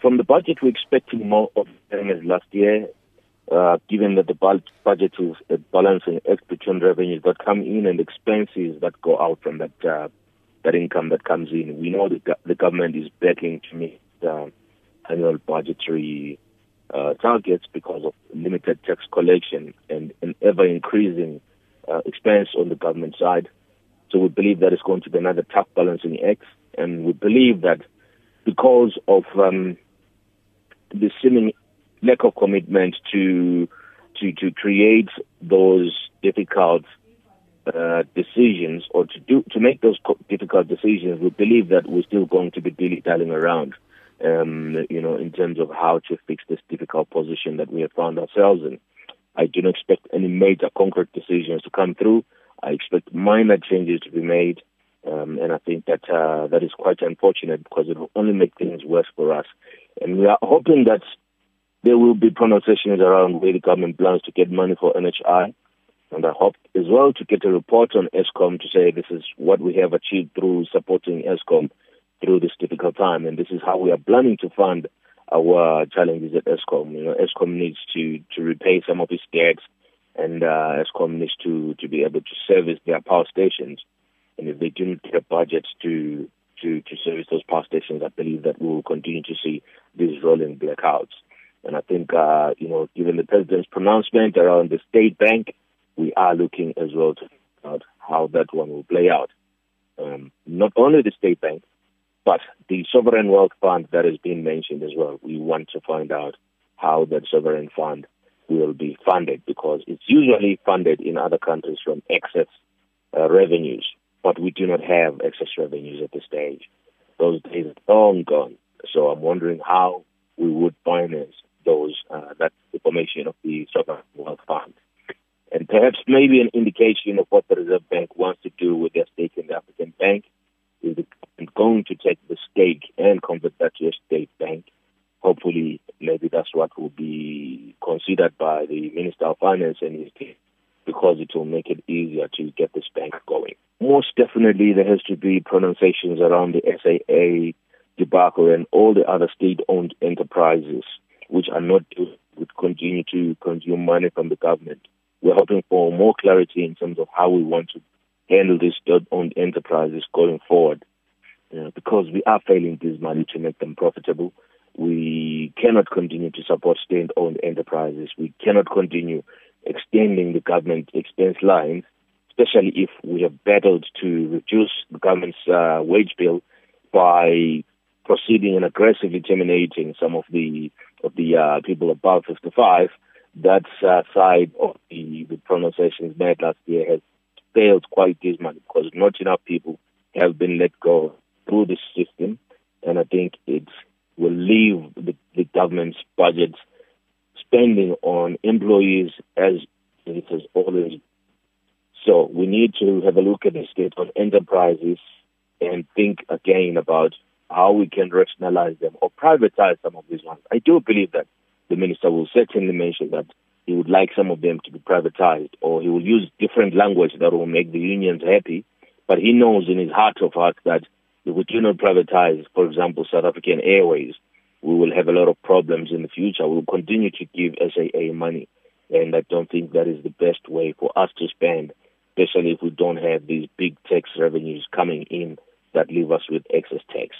from the budget, we're expecting more of the same as last year, uh, given that the budget is a balancing act between revenues that come in and expenses that go out from that uh, that income that comes in. We know that the government is backing to meet uh, annual budgetary uh, targets because of limited tax collection and an ever increasing uh, expense on the government side. So we believe that it's going to be another tough balancing act, and we believe that because of um, the seeming lack of commitment to to to create those difficult uh, decisions or to do to make those difficult decisions, we believe that we're still going to be dilly dallying around um, you know, in terms of how to fix this difficult position that we have found ourselves in. I do not expect any major concrete decisions to come through. I expect minor changes to be made, um, and I think that uh, that is quite unfortunate because it will only make things worse for us. And we are hoping that there will be pronunciations around where the government plans to get money for NHI. And I hope as well to get a report on Eskom to say this is what we have achieved through supporting Eskom through this difficult time. And this is how we are planning to fund our challenges at Eskom. You know, Eskom needs to, to repay some of its debts, and uh, Eskom needs to, to be able to service their power stations. And if they do not get a budget to, to, to service those power stations, I believe that we will continue to see these rolling blackouts. And I think, uh, you know, given the president's pronouncement around the state bank, we are looking as well to out how that one will play out. Um, not only the state bank, but the sovereign wealth fund that has been mentioned as well, we want to find out how that sovereign fund will be funded because it's usually funded in other countries from excess uh, revenues, but we do not have excess revenues at this stage. Those days are long gone. So I'm wondering how we would finance those uh, that formation of the sovereign wealth fund, and perhaps maybe an indication of what the Reserve Bank wants to do with their stake in the African Bank is going to take the stake and convert that to a state bank. Hopefully, maybe that's what will be considered by the Minister of Finance and his team because it will make it easier to get this bank going. Most definitely, there has to be pronunciations around the SAA debacle and all the other state-owned enterprises which are not would continue to consume money from the government. We're hoping for more clarity in terms of how we want to handle these state-owned enterprises going forward. You know, because we are failing this money to make them profitable. We cannot continue to support state-owned enterprises. We cannot continue extending the government expense lines, especially if we have battled to reduce the government's uh, wage bill by proceeding and aggressively terminating some of the of the uh, people above 55. That uh, side of the, the pronunciations made last year has failed quite dismally because not enough people have been let go through the system, and I think it will leave the, the government's budget spending on employees as it has always. So we need to have a look at the state of enterprises and think again about how we can rationalize them or privatize some of these ones. I do believe that the minister will certainly mention that he would like some of them to be privatized, or he will use different language that will make the unions happy. But he knows in his heart of hearts that if we do not privatize, for example, South African Airways, we will have a lot of problems in the future. We will continue to give SAA money, and I don't think that is the best way for us to spend, especially if we don't have these big tax revenues coming in that leave us with excess tax.